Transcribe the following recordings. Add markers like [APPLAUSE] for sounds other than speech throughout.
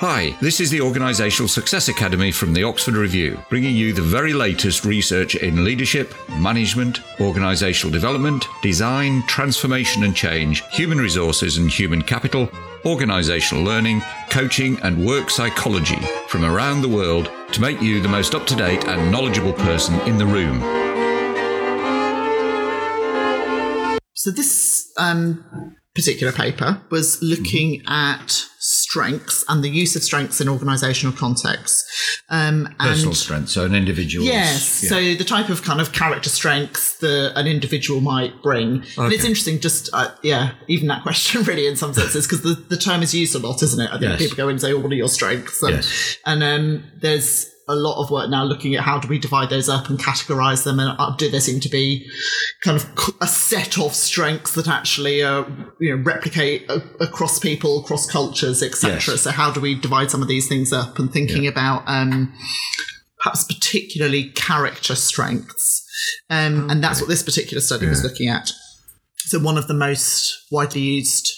Hi, this is the Organisational Success Academy from the Oxford Review, bringing you the very latest research in leadership, management, organisational development, design, transformation and change, human resources and human capital, organisational learning, coaching, and work psychology from around the world to make you the most up to date and knowledgeable person in the room. So this um, particular paper was looking at strengths and the use of strengths in organisational contexts. Um, and Personal strength, so an individual. Yes. So the type of kind of character strengths that an individual might bring. And it's interesting, just, uh, yeah, even that [LAUGHS] question really in some senses, because the, the term is used a lot, isn't it? I think Yes. people go in and say, oh, what are your strengths? And, Yes. and um, there's a lot of work now looking at how do we divide those up and categorize them and uh, do there seem to be kind of a set of strengths that actually uh, you know replicate a- across people across cultures etc Yes. so how do we divide some of these things up? And thinking about um, perhaps particularly character strengths. Um, and that's what this particular study was looking at. So one of the most widely used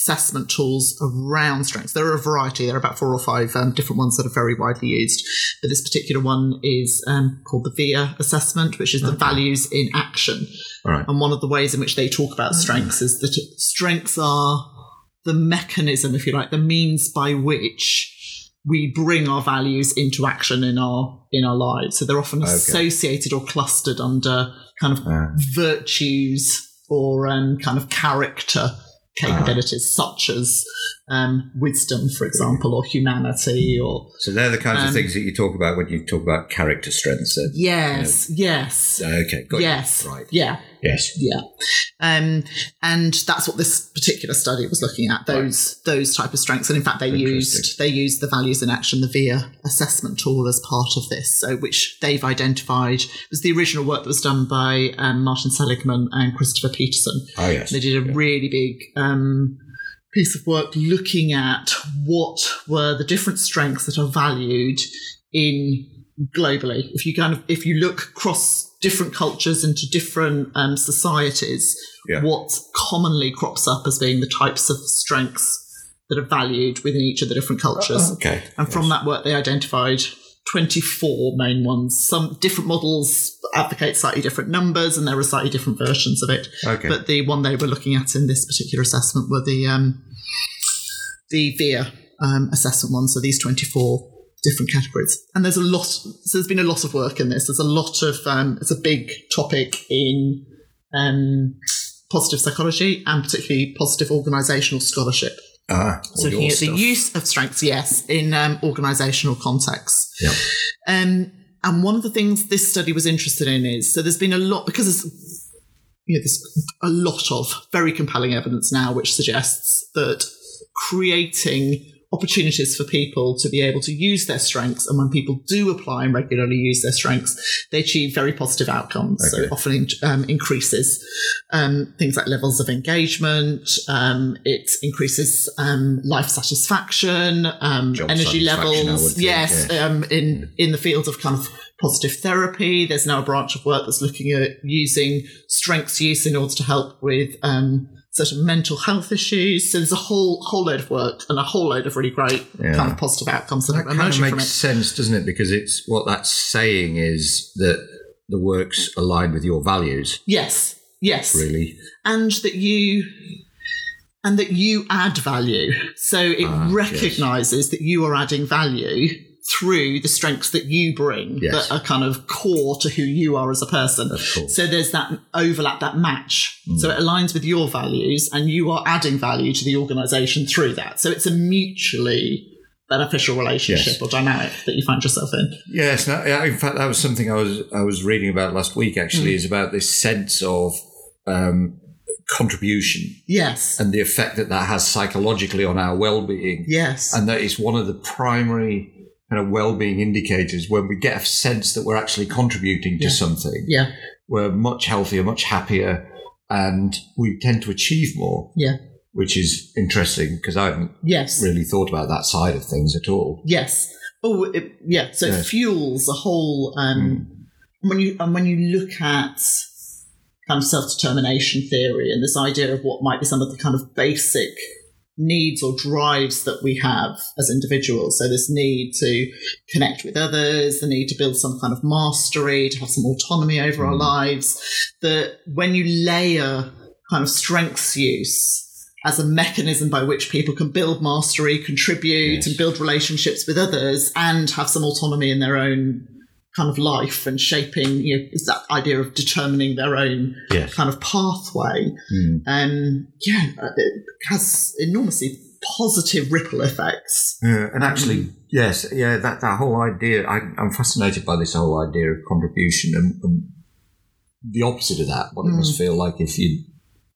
assessment tools around strengths. There are a variety. There are about four or five um, different ones that are very widely used. But this particular one is um, called the VIA assessment, which is the values in action. All right. And one of the ways in which they talk about strengths is that strengths are the mechanism, if you like, the means by which we bring our values into action in our in our lives. So they're often associated or clustered under kind of virtues or um, kind of character capabilities, uh-huh. such as um, wisdom, for example, or humanity, or So they're the kinds Um, of things that you talk about when you talk about character strengths. then? yes, yes, Okay, got you. yes, Right. yeah. Yes. Yeah, um, and that's what this particular study was looking at those those type of strengths. And in fact, they used they used the values in action, the VIA assessment tool, as part of this. So, which they've identified it was the original work that was done by um, Martin Seligman and Christopher Peterson. Oh, yes. They did a really big um, piece of work looking at what were the different strengths that are valued in globally. If you kind of if you look across different cultures into different um, societies, Yeah. what commonly crops up as being the types of strengths that are valued within each of the different cultures. Okay. And from that work, they identified 24 main ones. Some different models advocate slightly different numbers, and there are slightly different versions of it. Okay. But the one they were looking at in this particular assessment were the um, the VIA um, assessment one. So these 24 different categories. And there's a lot. So there's been a lot of work in this. There's a lot of. Um, it's a big topic in. Um, Positive psychology and particularly positive organisational scholarship. Ah, So looking the use of strengths, yes, in um, organisational contexts. Yeah. Um, and one of the things this study was interested in is so there's been a lot because there's you know there's a lot of very compelling evidence now which suggests that creating opportunities for people to be able to use their strengths and when people do apply and regularly use their strengths they achieve very positive outcomes so it often um, increases um, things like levels of engagement um, it increases um, life satisfaction um, energy satisfaction, levels think, yes yeah. um, in in the field of kind of positive therapy. There's now a branch of work that's looking at using strengths use in order to help with um, certain mental health issues. So there's a whole whole load of work and a whole load of really great Yeah. kind of positive outcomes that, That kind of makes sense, doesn't it? Because it's what that's saying is that the work's aligned with your values, Yes, yes, really. and that you. And that you add value. So it Ah, yes. recognizes that you are adding value through the strengths that you bring Yes. that are kind of core to who you are as a person. So there's that overlap, that match. Mm. So it aligns with your values and you are adding value to the organization through that. So it's a mutually beneficial relationship Yes. or dynamic that you find yourself in. Yes, no, in fact, that was something I was I was reading about last week. Mm. Actually, is about this sense of um, contribution Yes. and the effect that that has psychologically on our well-being, Yes. and that is one of the primary kind of well-being indicators when we get a sense that we're actually contributing to Yeah. something. yeah. We're much healthier, much happier, and we tend to achieve more, Yeah. which is interesting because I haven't Yes. really thought about that side of things at all. Yes. Oh, it, yeah. So Yeah. it fuels a whole. Um, When you and when you look at kind of self determination theory and this idea of what might be some of the kind of basic needs or drives that we have as individuals. So this need to connect with others, the need to build some kind of mastery, to have some autonomy over our mm. lives. That when you layer kind of strengths use as a mechanism by which people can build mastery, contribute, Yes. and build relationships with others, and have some autonomy in their own kind of life and shaping. You know, it's that idea of determining their own Yes. kind of pathway. Mm. Um, yeah, uh, it has enormously positive ripple effects. Yeah, and actually, yes, yeah, that, that whole idea, I, I'm fascinated by this whole idea of contribution and, and the opposite of that, what it must feel like if you,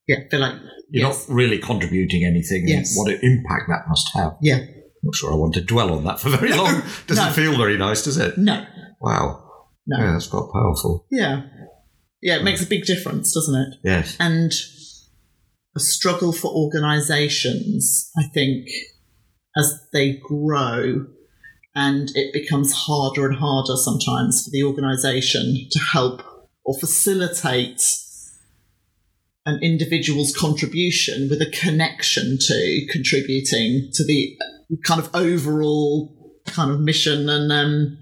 Yeah, feel like you're yes, not really contributing anything Yes. what an impact that must have. yeah, I'm Not sure I want to dwell on that for very [LAUGHS] long. Doesn't No. feel very nice, does it? no, Wow. no, Yeah, that's quite powerful. yeah, yeah. It makes a big difference, doesn't it? Yes. and a struggle for organizations, I think, as they grow and it becomes harder and harder sometimes for the organization to help or facilitate an individual's contribution with a connection to contributing to the kind of overall kind of mission and um,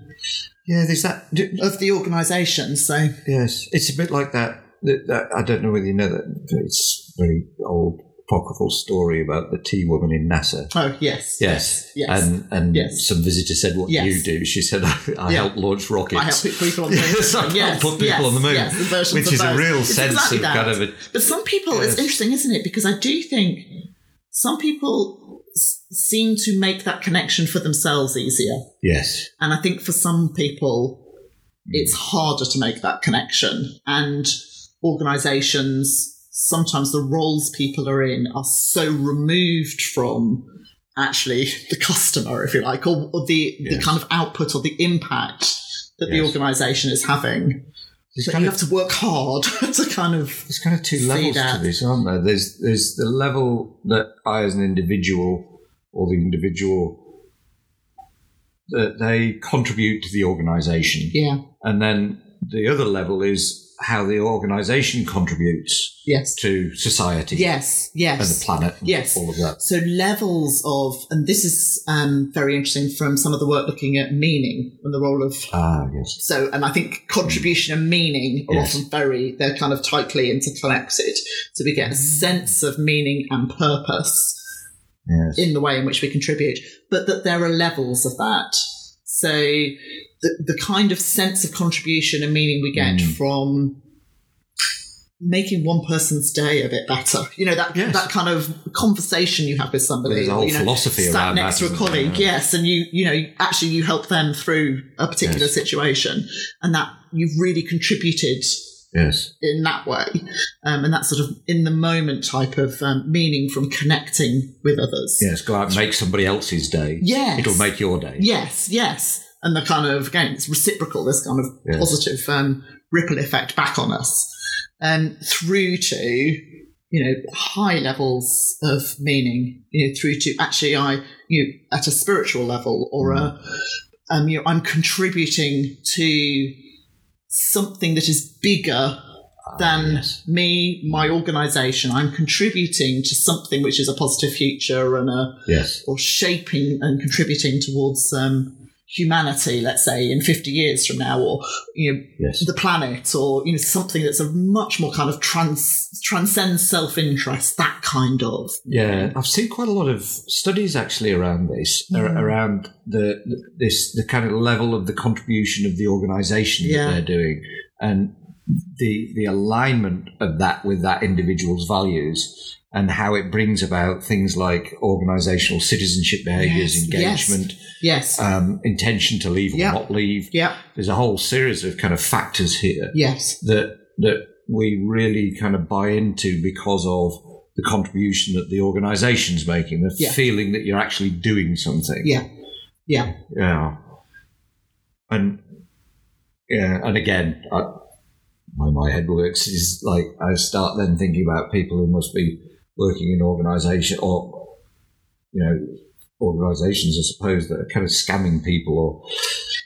Yeah, there's that. of the organization. So Yes, it's a bit like that. that, I don't know whether you know that. It's very old apocryphal story about the tea woman in NASA. oh yes, Yes, yes. and and Yes. some visitor said, "What Yes. do you do?" She said, "I, I Yeah. help launch rockets." I help put people on the [LAUGHS] moon. Yes, I Yes, put people yes, on the moon, the which is a real It's sense exactly of that. kind of a But some people, it's interesting, isn't it? Because I do think some people seem to make that connection for themselves easier. yes, And I think for some people, it's harder to make that connection. And organizations, sometimes the roles people are in are so removed from actually [LAUGHS] the customer, if you like, or, or the, the kind of output or the impact that the organization is having. There's kind you of have to work hard [LAUGHS] to kind of there's kind of two levels that. to this, aren't there? There's there's the level that I, as an individual, or the individual, that they contribute to the organisation, yeah and then the other level is how the organisation contributes yes to society yes and yes the planet, and Yes. all of that. so levels of and this is um, very interesting from some of the work looking at meaning and the role of Ah, yes, so and i think contribution and meaning are Yes. often very they're kind of tightly interconnected so we get a sense of meaning and purpose yes, in the way in which we contribute, but that there are levels of that. So the, the kind of sense of contribution and meaning we get Mm. from making one person's day a bit better, you know, that Yes. that kind of conversation you have with somebody, There's a whole you know, philosophy sat next that, to a colleague, yes, and you you know actually you help them through a particular Yes. situation, and that you've really contributed yes, in that way, um, and that sort of in the moment type of um, meaning from connecting with others. yes. Go out and make somebody else's day. Yes. it'll make your day. Yes, yes. And the kind of, again, it's reciprocal, this kind of Yes. positive um, ripple effect back on us, um, through to, you know, high levels of meaning, you know, through to actually I, you know, at a spiritual level or a, um, you know, I'm contributing to something that is bigger than Ah, yes. me, my organization. I'm contributing to something which is a positive future and a, Yes, or shaping and contributing towards um, humanity, let's say in 50 years from now, or you know, yes, the planet, or you know, something that's a much more kind of trans transcends self-interest, that kind of. Yeah, I've seen quite a lot of studies actually around this, ar- Mm. around the this the kind of level of the contribution of the organisation Yeah. that they're doing, and the the alignment of that with that individual's values, and how it brings about things like organisational citizenship behaviours, Yes, engagement, Yes. um, intention to leave or Yeah. not leave. yeah. There's a whole series of kind of factors here Yes. that that we really kind of buy into because of the contribution that the organisation's making, the Yeah. feeling that you're actually doing something. Yeah. Yeah. Yeah. And yeah, and again, I, why my head works is like I start then thinking about people who must be working in organisation or you know organisations, I suppose, that are kind of scamming people or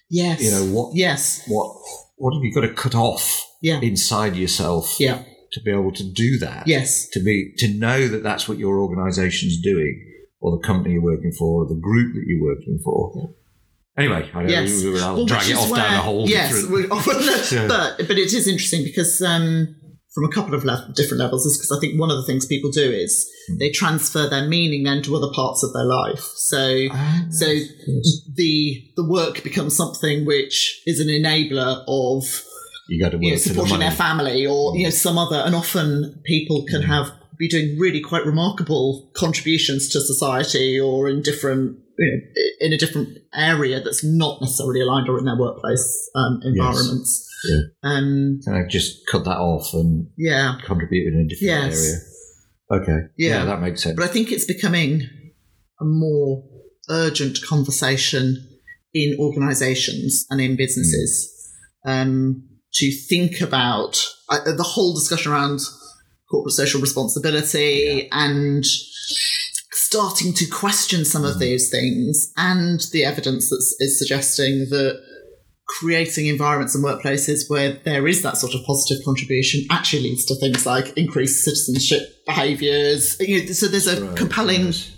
Yes. you know what Yes. what what have you got to cut off Yeah. inside yourself Yeah. to be able to do that Yes. to be to know that that's what your organization's doing or the company you're working for, or the group that you're working for. Anyway, I don't Yes. know, I'll Well, drag it off down where- a whole Yes, different. we're off on but but it is interesting because um, from a couple of le- different levels is because I think one of the things people do is Hmm. they transfer their meaning then to other parts of their life. So Ah, so the the work becomes something which is an enabler of you got to work you know, for the supporting their family or you know some other and often people can Mm. have be doing really quite remarkable contributions to society or in different you know, in a different area that's not necessarily aligned or in their workplace um, environments Yeah. um Can I just cut that off and yeah contribute in a different Yes. area? Okay. Yeah. that makes sense. but i think it's becoming a more urgent conversation in organizations and in businesses um, to think about uh, the whole discussion around corporate social responsibility and starting to question some of those things and the evidence that is suggesting that creating environments and workplaces where there is that sort of positive contribution actually leads to things like increased citizenship behaviours. You know, so there's a Right, compelling yes.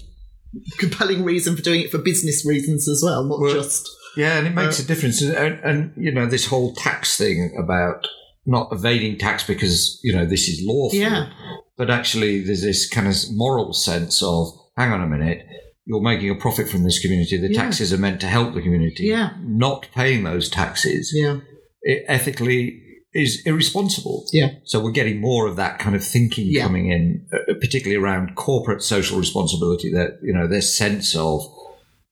compelling reason for doing it for business reasons as well, not Well, just Yeah, and it makes Uh, a difference. And, and, and, you know, this whole tax thing about not evading tax because, you know, this is lawful. Yeah. But actually, there's this kind of moral sense of, hang on a minute, you're making a profit from this community. The Yeah. taxes are meant to help the community. Yeah. Not paying those taxes yeah it ethically is irresponsible. Yeah. So we're getting more of that kind of thinking Yeah. coming in, uh, particularly around corporate social responsibility. That you know their sense of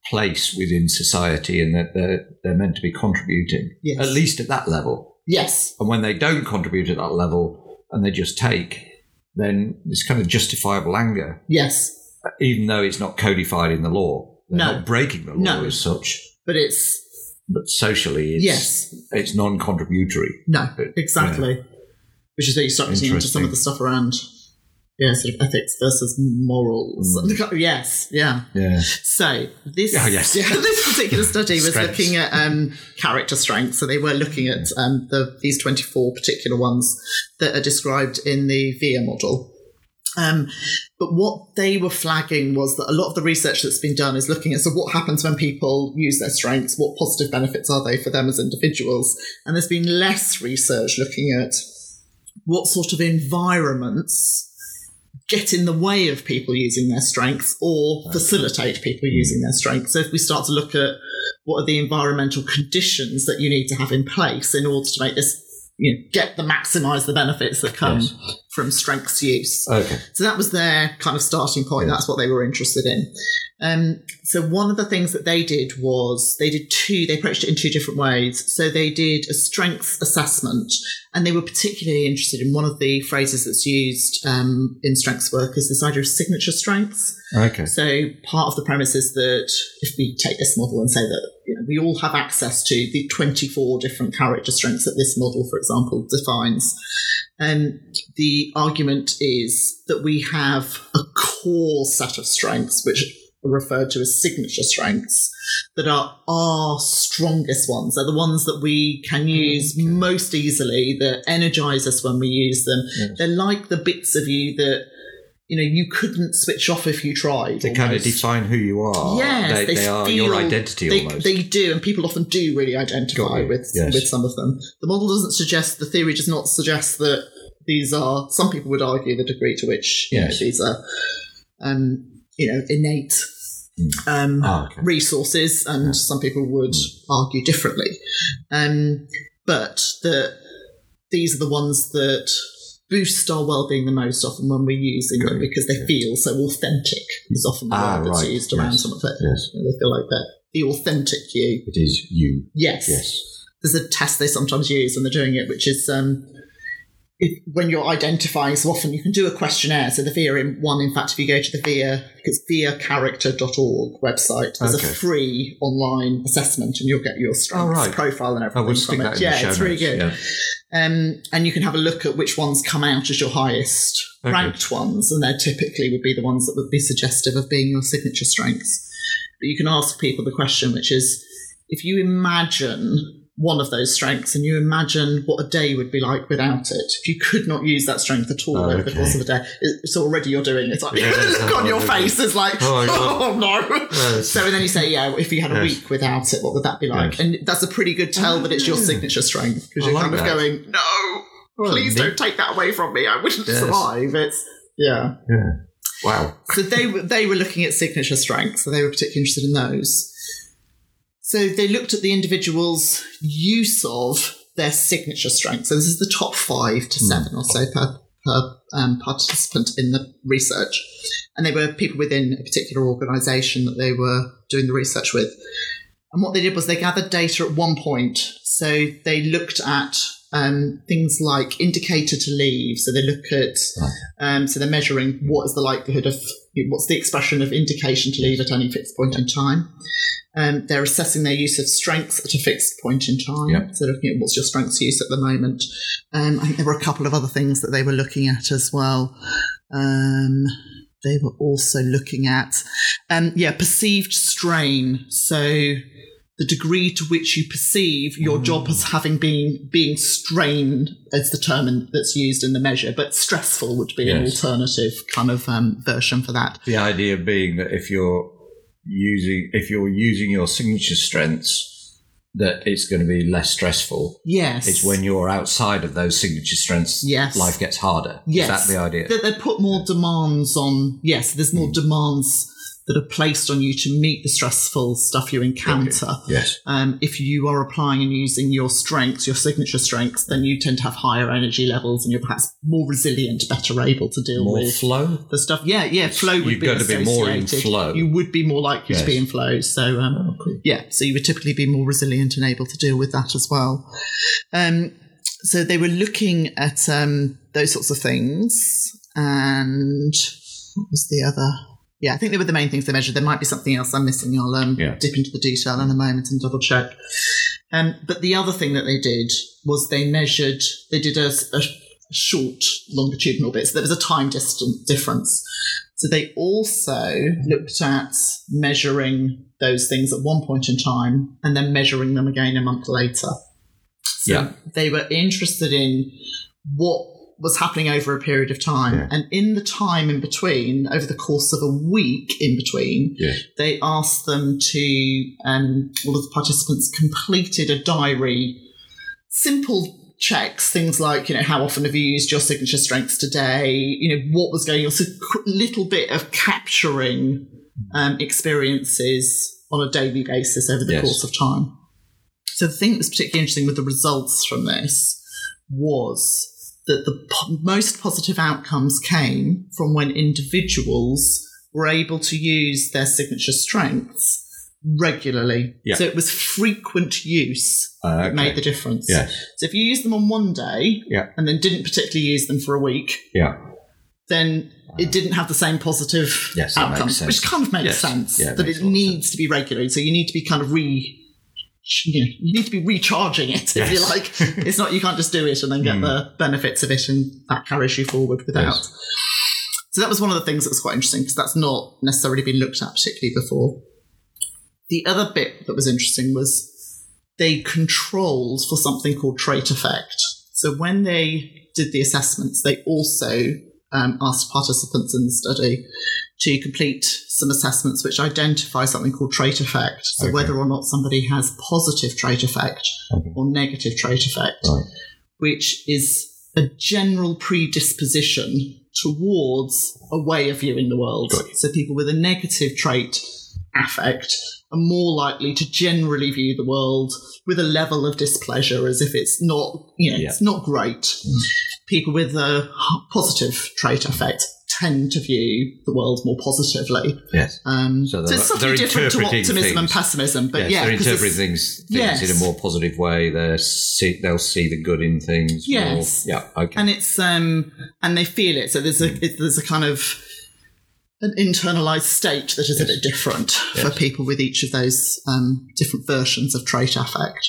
place within society and that they're they're meant to be contributing Yes. at least at that level. yes And when they don't contribute at that level and they just take, then it's kind of justifiable anger, yes even though it's not codified in the law. They're No. not breaking the law No. as such, but it's but socially, it's, yes it's non-contributory. no exactly which is where you start to getting into some of the stuff around yeah sort of ethics versus morals yes yeah Yeah. So this, Oh, yes. [LAUGHS] yeah, this particular study was Strengths. looking at um, character strengths. So they were looking at um, the these twenty four particular ones that are described in the VIA model. Um, but what they were flagging was that a lot of the research that's been done is looking at so what happens when people use their strengths, what positive benefits are they for them as individuals, and there's been less research looking at what sort of environments get in the way of people using their strengths or facilitate people using their strengths. So if we start to look at what are the environmental conditions that you need to have in place in order to make this you know, get the maximize the benefits that come Yes. From strengths use. Okay. So that was their kind of starting point. Yeah. That's what they were interested in. Um, so one of the things that they did was they did two. They approached it in two different ways. So they did a strengths assessment, and they were particularly interested in one of the phrases that's used um, in strengths work is this idea of signature strengths. Okay. So part of the premise is that if we take this model and say that you know, we all have access to the 24 different character strengths that this model, for example, defines, um, the argument is that we have a core set of strengths which referred to as signature strengths that are our strongest ones. They're the ones that we can use most easily, that energize us when we use them. Yes. They're like the bits of you that you know you couldn't switch off if you tried. They kind of define who you are. Yes, they, they, they are your identity they, almost. They do, and people often do really identify with Yes. with some of them. The model doesn't suggest the theory does not suggest that these are. Some people would argue the degree to which you know, Yes. these are, um, you know, innate. Um, Ah, okay. resources, and some people would argue differently. Um, but that these are the ones that boost our well-being the most often when we're using them because they feel so authentic is often the Ah, word that's right. used around Yes. some of it. Yes. You know, They feel like that the authentic you. It is you. Yes. Yes. There's a test they sometimes use when they're doing it, which is um, if, when you're identifying, so often you can do a questionnaire. So the VIA in- one, in fact, if you go to the VIA, it's viacharacter.org website, there's Okay. a free online assessment and you'll get your strengths Oh, right. profile and I everything stick it. that in yeah, it's really good. Yeah. Um, and you can have a look at which ones come out as your highest Okay. ranked ones, and they typically would be the ones that would be suggestive of being your signature strengths. But you can ask people the question, which is if you imagine one of those strengths and you imagine what a day would be like without it. If you could not use that strength at all Oh, over the course of a day, it's already you're doing it. It's like Yeah, [LAUGHS] the look on your face is like, Oh, [LAUGHS] oh, no. Yes. So then you say, yeah, if you had a Yes. week without it, what would that be like? Yes. And that's a pretty good tell that it's your signature strength because you're like kind of that. going, no, Well, please neat. don't take that away from me. I wouldn't survive. It's yeah. Yeah. Wow. So they were they were looking at signature strengths, so they were particularly interested in those. So they looked at the individual's use of their signature strength. So this is the top five to seven or so per per um, participant in the research, and they were people within a particular organisation that they were doing the research with. And what they did was they gathered data at one point. So they looked at um, things like indicator to leave. So they look at, um, so they're measuring what is the likelihood of, what's the expression of indication to leave at any fixed point in time. Um, they're assessing their use of strengths at a fixed point in time. Yep. So looking at what's your strengths use at the moment. Um, I think there were a couple of other things that they were looking at as well. Um, they were also looking at, um, yeah, perceived strain. So the degree to which you perceive your job as having been being strained is the term that's used in the measure, but stressful would be an alternative kind of um, version for that. The idea being that if you're using if you're using your signature strengths, that it's going to be less stressful. Yes, It's when you're outside of those signature strengths, Yes. life gets harder. Yes. Is that the idea? that they put more demands on. Yes, there's more demands that are placed on you to meet the stressful stuff you encounter. yes. Um, if you are applying and using your strengths, your signature strengths, then you tend to have higher energy levels and you're perhaps more resilient, better able to deal More with flow. the stuff. Yeah, yeah, flow would You've be got to be more in flow. You would be more likely to Yes. be in flow. So, um, yeah, so you would typically be more resilient and able to deal with that as well. Um, so they were looking at um, those sorts of things, and what was the other? Yeah, I think they were the main things they measured. There might be something else I'm missing. I'll um, Yeah. dip into the detail in a moment and double check. Um, but the other thing that they did was they measured. They did a, a short longitudinal bit. So there was a time distance difference. So they also looked at measuring those things at one point in time and then measuring them again a month later. So Yeah. they were interested in what was happening over a period of time. Yeah. And in the time in between, over the course of a week in between, Yes. they asked them to, um, all of the participants completed a diary, simple checks, things like, you know, how often have you used your signature strengths today? You know, what was going on? So a little bit of capturing um, experiences on a daily basis over the Yes. course of time. So the thing that was particularly interesting with the results from this was that the po- most positive outcomes came from when individuals were able to use their signature strengths regularly. Yeah. So it was frequent use Uh, that made the difference. Yes. So if you use them on one day Yeah. and then didn't particularly use them for a week, Yeah. then it didn't have the same positive Yes, sense. which kind of makes Yes. sense. Yeah, it that it a lot of needs to be regulated. So you need to be kind of re. You, know, you need to be recharging it, if you like. [LAUGHS] it's not you can't just do it and then get the benefits of it, and that carries you forward without. Yes. So that was one of the things that was quite interesting because that's not necessarily been looked at particularly before. The other bit that was interesting was they controlled for something called trait affect. So when they did the assessments, they also um, asked participants in the study to complete some assessments which identify something called trait affect. So Okay. whether or not somebody has positive trait affect Okay. or negative trait affect, Right. which is a general predisposition towards a way of viewing the world. So people with a negative trait affect are more likely to generally view the world with a level of displeasure as if it's not, you know, Yeah. it's not great. Mm. People with a positive trait affect tend to view the world more positively. Yes. Um, So so, it's something different to optimism and pessimism, but yes, yeah, they're interpreting things, things Yes. in a more positive way. They're see, they'll see the good in things. more- Yes. yeah. Okay. and it's um and they feel it so there's a it, there's a kind of an internalized state that is a bit different for people with each of those um, different versions of trait affect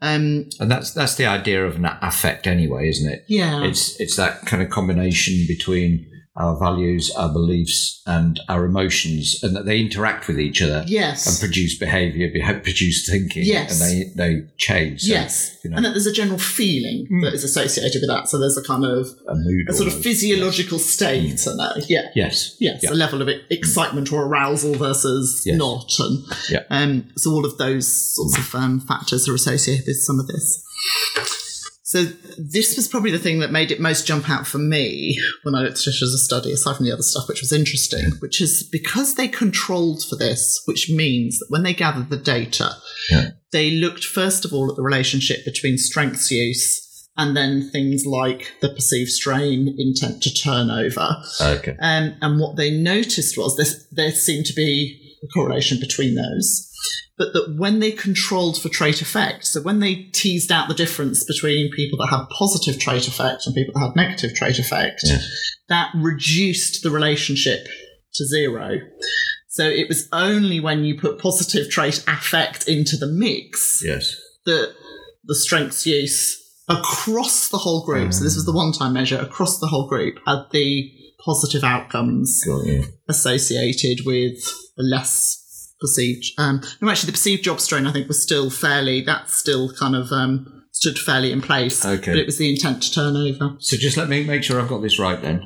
um and that's that's the idea of an affect anyway, isn't it? yeah It's it's that kind of combination between our values, our beliefs, and our emotions, and that they interact with each other Yes. and produce behaviour, beha- [LAUGHS] produce thinking, Yes. and they they change. So, yes. you know, And that there's a general feeling Mm. that is associated with that. So there's a kind of a mood, a sort of almost. physiological state. I know. Yeah. Yes. Yes, Yeah. a level of e- excitement or arousal versus Yes. not, and Yeah. um, so all of those sorts of um, factors are associated with some of this. So this was probably the thing that made it most jump out for me when I looked at it as a study, aside from the other stuff, which was interesting, which is because they controlled for this, which means that when they gathered the data, Yeah. they looked first of all at the relationship between strengths use and then things like the perceived strain, intent to turnover. Okay. Um, and what they noticed was this, there seemed to be correlation between those. But that when they controlled for trait affect, so when they teased out the difference between people that had positive trait affect and people that had negative trait affect, Yeah. that reduced the relationship to zero. So it was only when you put positive trait affect into the mix Yes. that the strengths use across the whole group, so this mm. was the one time measure across the whole group, had the positive outcomes associated with a less perceived. Um, no, actually, the perceived job strain I think was still fairly. That still kind of um, stood fairly in place. Okay. but it was the intent to turn over. So just let me make sure I've got this right then.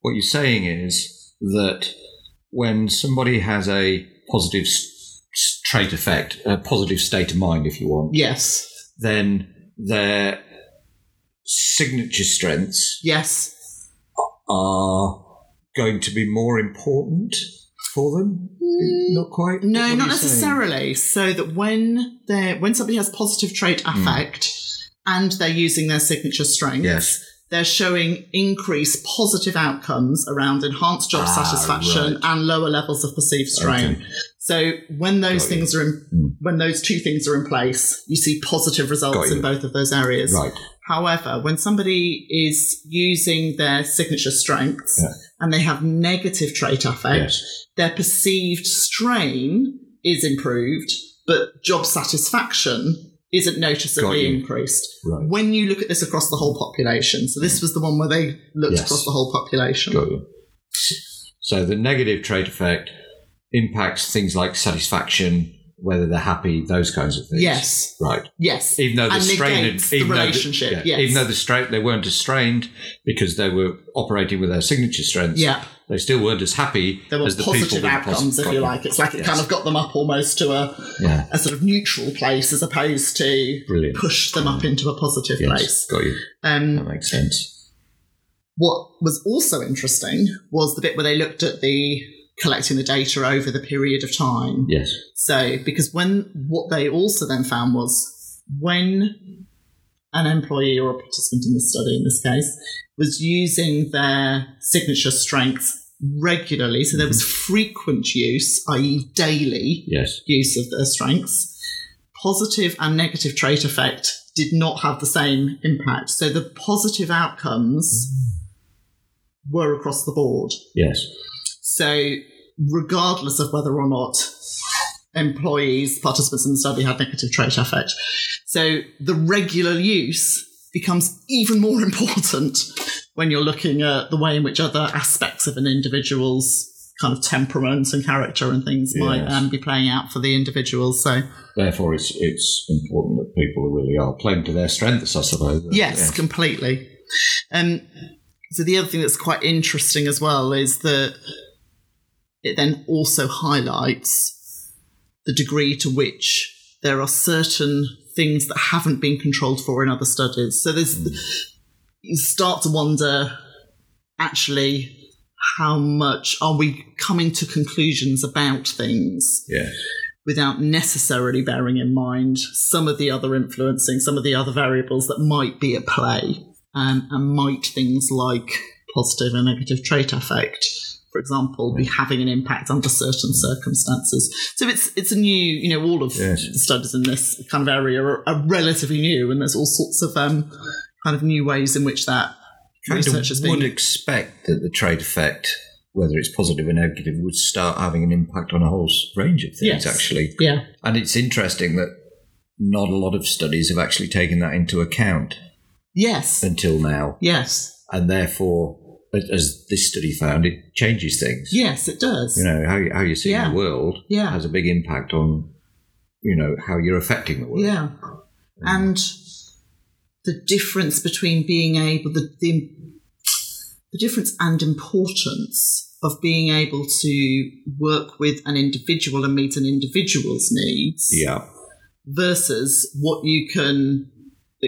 What you're saying is that when somebody has a positive trait affect, a positive state of mind, if you want, Yes, then their signature strengths yes, are going to be more important for them. Mm, not quite. no, What not you saying? necessarily. So that when they when somebody has positive trait hmm. affect and they're using their signature strengths. Yes. They're showing increased positive outcomes around enhanced job Ah, satisfaction right. and lower levels of perceived strain. Okay. So when those Got you. things are in, Mm. when those two things are in place, you see positive results in both of those areas. Right. However, when somebody is using their signature strengths Yeah. and they have negative trait affect, their perceived strain is improved, but job satisfaction isn't noticeably increased. Right. When you look at this across the whole population, so this was the one where they looked Yes. across the whole population. Got you. So the negative trait affect impacts things like satisfaction, whether they're happy, those kinds of things. Yes, Right. yes. Even though the And strain, negates the even though relationship, yeah, yes. even though the strain, they weren't as strained because they were operating with their signature strengths. Yeah. They still weren't as happy There were as the positive outcomes, if you like. It's like it Yes. kind of got them up almost to a, Yeah, a sort of neutral place as opposed to brilliant. push them up into a positive Yes, place. got you. Um, That makes sense. What was also interesting was the bit where they looked at the collecting the data over the period of time. Yes. So, because when what they also then found was when an employee or a participant in the study, in this case, was using their signature strengths regularly, so there was mm-hmm. frequent use, i.e., daily Yes. use of their strengths, positive and negative trait affect did not have the same impact. So the positive outcomes were across the board. Yes. So, regardless of whether or not employees, participants in the study had negative trait affect, so the regular use becomes even more [LAUGHS] important when you're looking at the way in which other aspects of an individual's kind of temperament and character and things might um, be playing out for the individual. So, Therefore, it's it's important that people really are playing to their strengths, I suppose. yes, completely. Um, so the other thing that's quite interesting as well is that it then also highlights the degree to which there are certain things that haven't been controlled for in other studies. So there's you start to wonder actually how much are we coming to conclusions about things Yeah. without necessarily bearing in mind some of the other influencing, some of the other variables that might be at play, um, and might things like positive and negative trait affect, for example, be having an impact under certain circumstances. So it's it's a new, you know, all of Yes. the studies in this kind of area are, are relatively new, and there's all sorts of um, kind of new ways in which that Kind research has been. would expect that the trait affect, whether it's positive or negative, would start having an impact on a whole range of things, Yes. actually. yeah, And it's interesting that not a lot of studies have actually taken that into account yes, until now. yes, And therefore, as- this study found, it changes things. Yes, it does. You know how you, how you see Yeah. the world Yeah. has a big impact on you know how you're affecting the world. Yeah. And the difference between being able the, the the difference and importance of being able to work with an individual and meet an individual's needs Yeah. versus what you can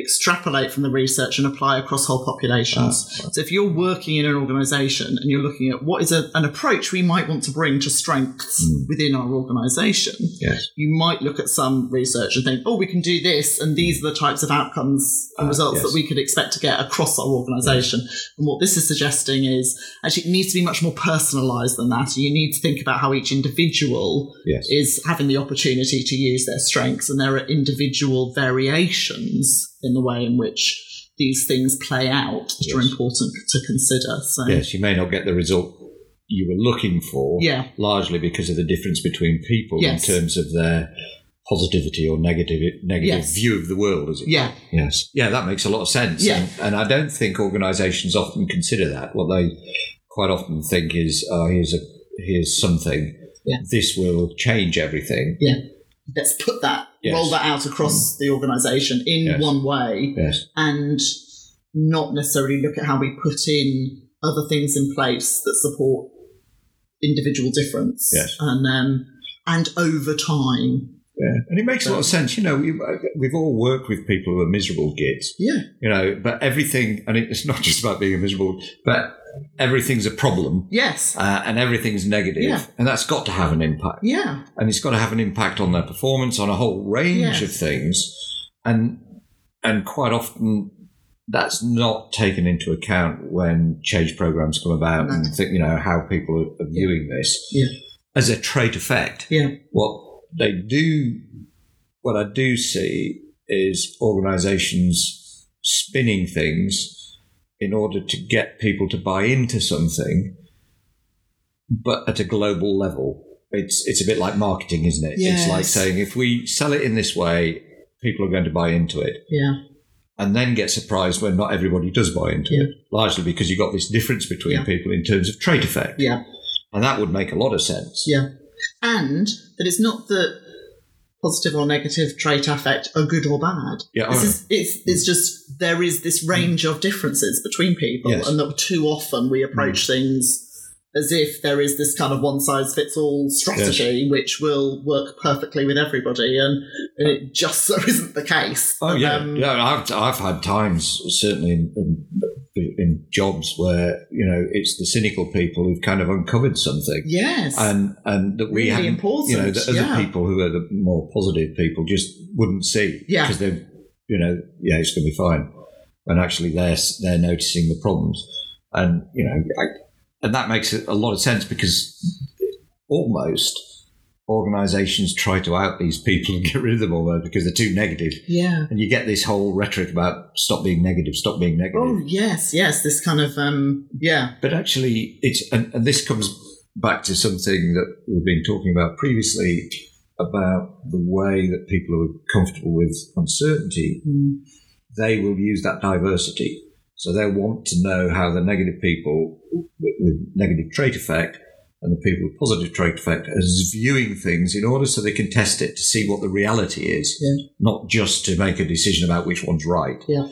extrapolate from the research and apply across whole populations. Ah, So if you're working in an organization and you're looking at what is a, an approach we might want to bring to strengths Hmm. within our organization, Yes. you might look at some research and think, oh, we can do this, and these are the types of outcomes and Ah, results yes. that we could expect to get across our organization. And what this is suggesting is actually it needs to be much more personalized than that. You need to think about how each individual Yes. is having the opportunity to use their strengths, and there are individual variations in the way in which these things play out that are important to consider. So, Yes, you may not get the result you were looking for. Yeah. Largely because of the difference between people Yes. in terms of their positivity or negative negative Yes. view of the world, is it yeah. Yes. Yeah, that makes a lot of sense. Yeah. And, and I don't think organisations often consider that. What they quite often think is, oh, here's a here's something. Yeah. This will change everything. yeah. Let's put that, Yes. roll that out across the organisation in Yes. one way, Yes. and not necessarily look at how we put in other things in place that support individual difference. Yes. And um, and over time. Yeah. And it makes a lot of sense. You know, we, we've all worked with people who are miserable kids. Yeah. you know but everything and it's not [LAUGHS] just about being a miserable but everything's a problem Yes. uh, and everything's negative Yeah. and that's got to have an impact Yeah. and it's got to have an impact on their performance on a whole range Yes. of things and and quite often that's not taken into account when change programs come about No. and think you know how people are, viewing this Yeah. as a trait affect Yeah. what they do, what I do see is organizations spinning things in order to get people to buy into something, but at a global level. It's, it's a bit like marketing, isn't it? It's like saying if we sell it in this way, people are going to buy into it Yeah. and then get surprised when not everybody does buy into Yeah. it, largely because you've got this difference between Yeah. people in terms of trait affect. Yeah. And that would make a lot of sense. Yeah. And that it's not that positive or negative trait affect are good or bad. Yeah, This oh, is, it's, it's just there is this range of differences between people, Yes. and that too often we approach things as if there is this kind of one size fits all strategy which will work perfectly with everybody, and, and it just so [LAUGHS] isn't the case. Oh yeah, Um, yeah. I've I've had times certainly in, in in jobs where you know it's the cynical people who've kind of uncovered something, Yes. and and that we Really important, you know, the other yeah. people who are the more positive people just wouldn't see, Yeah. because they're you know yeah it's going to be fine, and actually they're they're noticing the problems, and you know, I, and that makes a lot of sense because almost organizations try to out these people and [LAUGHS] get rid of them all because they're too negative. yeah. And you get this whole rhetoric about stop being negative, stop being negative. Oh yes, yes. This kind of um, yeah, But actually, it's and, and this comes back to something that we've been talking about previously about the way that people are comfortable with uncertainty, Mm. they will use that diversity. So they'll want to know how the negative people with, with negative trait affect and the people with positive trait affect is viewing things in order so they can test it to see what the reality is, Yeah. not just to make a decision about which one's right. Yeah.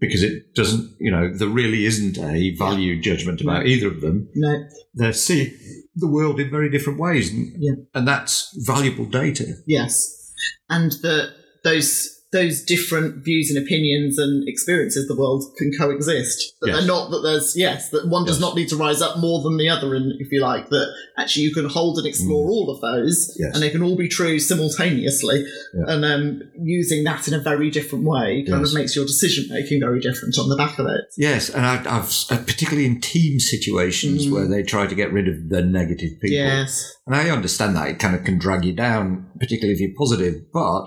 Because it doesn't, you know, there really isn't a value judgment about either of them. no, They see the world in very different ways, and, Yeah. and that's valuable data. yes, and that those those different views and opinions and experiences of the world can coexist. That Yes. they're not that there's yes that one does Yes. not need to rise up more than the other, and if you like that actually you can hold and explore all of those, Yes. and they can all be true simultaneously, Yeah. and um, using that in a very different way kind of makes your decision making very different on the back of it. Yes, and I, I've uh, particularly in team situations Mm. where they try to get rid of the negative people. Yes, And I understand that it kind of can drag you down, particularly if you're positive, but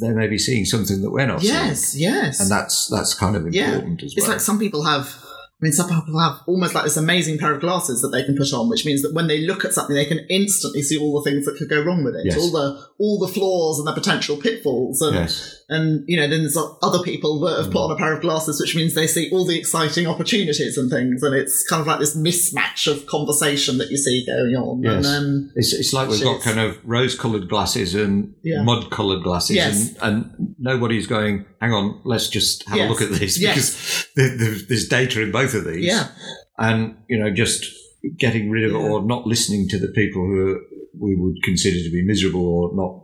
they may be seeing something that we're not yes, seeing. yes, yes. And that's that's kind of Yeah. important as well. It's like some people have. I mean, some people have almost like this amazing pair of glasses that they can put on, which means that when they look at something, they can instantly see all the things that could go wrong with it, Yes. all the all the flaws and the potential pitfalls. And yes. And you know, then there's other people that have put on a pair of glasses, which means they see all the exciting opportunities and things, and it's kind of like this mismatch of conversation that you see going on. Yes. And um, It's, it's like we've got kind of rose-coloured glasses and Yeah. mud-coloured glasses, Yes. and, and nobody's going. Hang on, let's just have Yes. a look at this because there, there, there's data in both of these. yeah, and you know, just getting rid of Yeah. or not listening to the people who we would consider to be miserable or not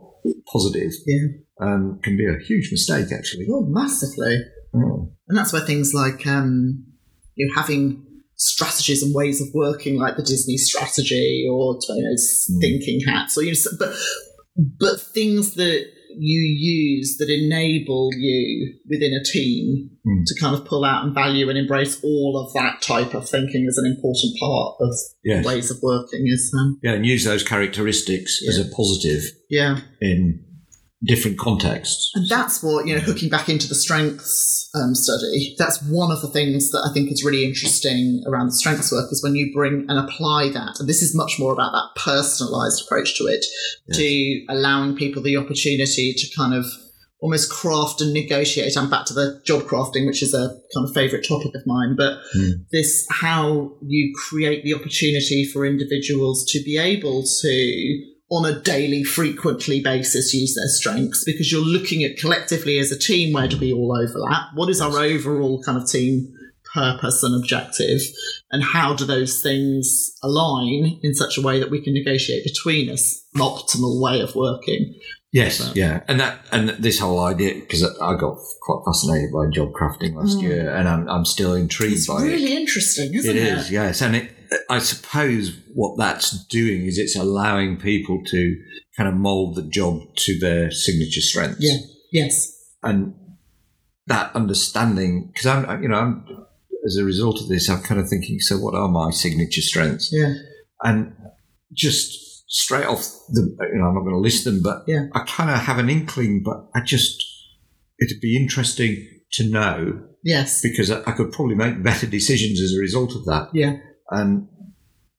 positive yeah, um, can be a huge mistake, actually. oh, massively. Oh. And that's where things like um, you know, having strategies and ways of working, like the Disney strategy or you know, Mm. thinking hats, or you know, but but things that you use that enable you within a team Mm. to kind of pull out and value and embrace all of that type of thinking as an important part of Yes. ways of working. Is um, Yeah, and use those characteristics as a positive yeah. in different contexts. And that's what, you know, hooking back into the strengths um, study, that's one of the things that I think is really interesting around the strengths work is when you bring and apply that. And this is much more about that personalized approach to it, to allowing people the opportunity to kind of almost craft and negotiate. I'm back to the job crafting, which is a kind of favorite topic of mine, but this how you create the opportunity for individuals to be able to on a daily, frequently basis use their strengths because you're looking at collectively as a team where do we all overlap? What is our overall kind of team purpose and objective? And how do those things align in such a way that we can negotiate between us an optimal way of working? Yes, yeah, and that and this whole idea because I got quite fascinated by job crafting last hmm. year, and I'm I'm still intrigued It's by really interesting, it. isn't It it? is, yes, and it. I suppose what that's doing is it's allowing people to kind of mold the job to their signature strengths. Yeah. Yes. and that understanding because I'm, you know, I'm, as a result of this, I'm kind of thinking, so what are my signature strengths? Yeah. And just straight off the, you know, I'm not going to list them, but Yeah. I kind of have an inkling, but I just, it'd be interesting to know Yes. because I, I could probably make better decisions as a result of that. Yeah. And,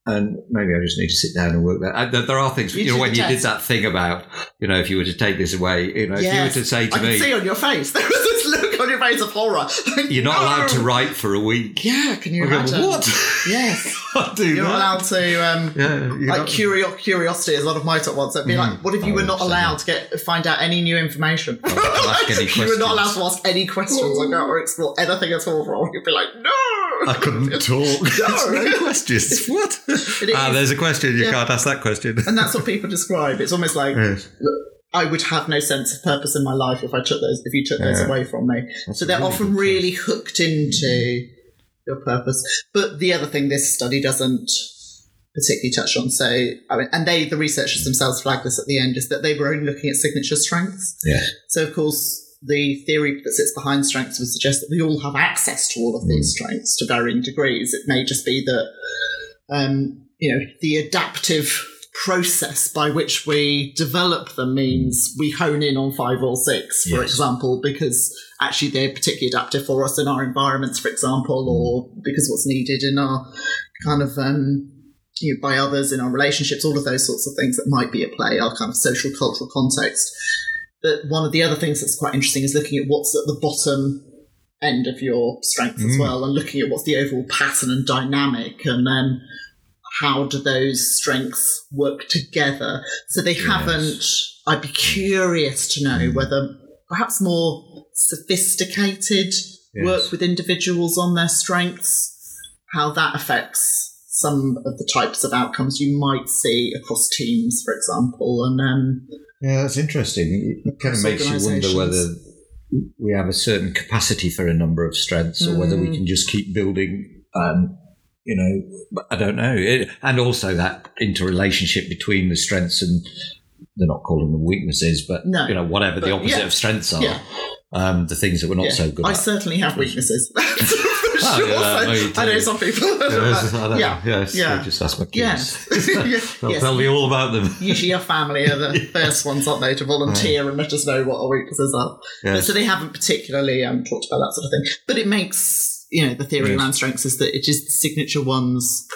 and maybe I just need to sit down and work that. There, there are things, You you, know, when you did that thing about, you know, if you were to take this away, you know, if you were to say to I me, can see on your face. [LAUGHS] There was this look on your face of horror. [LAUGHS] you're not allowed to write for a week. Yeah, can you I go, imagine? what? [LAUGHS] Yes. I do You're not allowed to um Yeah, like curio- curiosity is one of my top ones. It'd be like, what if you Oh, were not allowed to get find out any new information? Ask any you were not allowed to ask any questions like that or explore anything at all wrong. You'd be like, no. I [LAUGHS] couldn't talk. No. no [LAUGHS] questions. What? [LAUGHS] Ah, is. there's a question. You Yeah. can't ask that question. And that's what people describe. It's almost like Yes. I would have no sense of purpose in my life if I took those if you took those Yeah. away from me. So they're really often good really hooked into your purpose. But the other thing this study doesn't particularly touch on, so I mean, and they the researchers themselves flagged this at the end, is that they were only looking at signature strengths. Yeah. So of course the theory that sits behind strengths would suggest that we all have access to all of these strengths to varying degrees. It may just be that um, you know, the adaptive process by which we develop them means we hone in on five or six, for Yes. example, because actually they're particularly adaptive for us in our environments, for example, or because what's needed in our kind of um, you know, by others in our relationships, all of those sorts of things that might be at play, our kind of social cultural context. But one of the other things that's quite interesting is looking at what's at the bottom end of your strength as Mm. well, and looking at what's the overall pattern and dynamic, and then how do those strengths work together? So they haven't. I'd be curious to know Mm. whether perhaps more sophisticated Yes. work with individuals on their strengths, how that affects some of the types of outcomes you might see across teams, for example, and um, Yeah, that's interesting. It kind of makes you wonder whether we have a certain capacity for a number of strengths, or whether we Mm. can just keep building. Um, you know, I don't know. It, and also that interrelationship between the strengths and they're not calling them weaknesses, but No, you know, whatever the opposite yeah. of strengths are. Yeah. Um, the things that we're not yeah. so good I at. I certainly have weaknesses. [LAUGHS] Sure. yeah, So you I know some people. [LAUGHS] Yes, I know. yeah, yes, yeah. Just ask my kids. [LAUGHS] [LAUGHS] yes, They'll yes. tell me all about them. Usually, your family are the first ones, aren't they, to volunteer and let us know what our weaknesses are. Yes. So they haven't particularly um, talked about that sort of thing. But it makes, you know, the theory around strengths is that it is the signature ones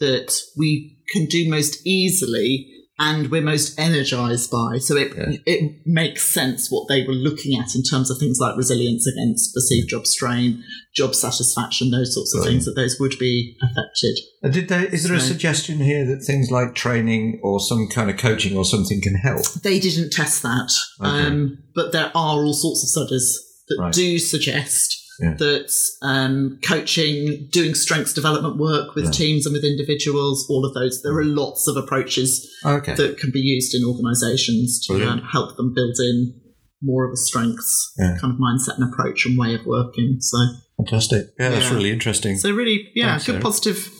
that we can do most easily and we're most energized by. So it Yeah. it makes sense what they were looking at in terms of things like resilience against perceived job strain, job satisfaction, those sorts of Right. things that those would be affected. Uh, Did they, is there a suggestion here that things like training or some kind of coaching or something can help? They didn't test that, Okay. um, but there are all sorts of studies that Right. do suggest Yeah. that um, coaching, doing strengths development work with Yeah. teams and with individuals, all of those, there are lots of approaches Okay. that can be used in organisations to uh, help them build in more of a strengths Yeah. kind of mindset and approach and way of working. So, Fantastic. Yeah, that's really interesting. so really, yeah, Thanks, good positive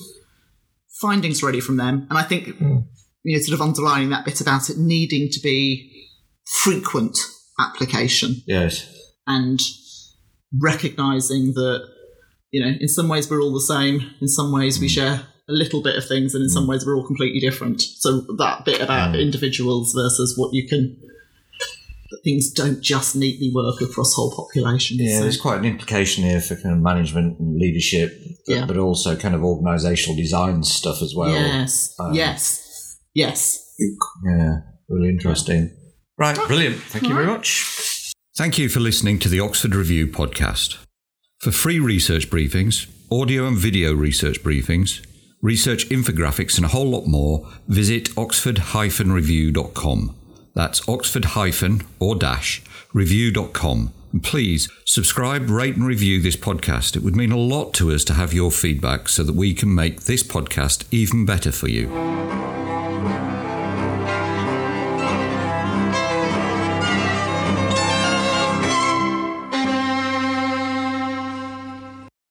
findings ready from them. And I think Mm. you know, sort of underlining that bit about it needing to be frequent application yes. and recognizing that you know in some ways we're all the same in some ways we Mm. share a little bit of things and in some ways we're all completely different so that bit about Mm. individuals versus what you can that things don't just neatly work across whole populations Yeah, so- there's quite an implication here for kind of management and leadership, but, Yeah. but also kind of organisational design stuff as well. yes Um, yes yes Yeah, really interesting. Right, brilliant. Thank you very much. Thank you for listening to the Oxford Review podcast. For free research briefings, audio and video research briefings, research infographics, and a whole lot more, visit oxford-review.com. That's oxford- or dash review.com. And please subscribe, rate, and review this podcast. It would mean a lot to us to have your feedback so that we can make this podcast even better for you.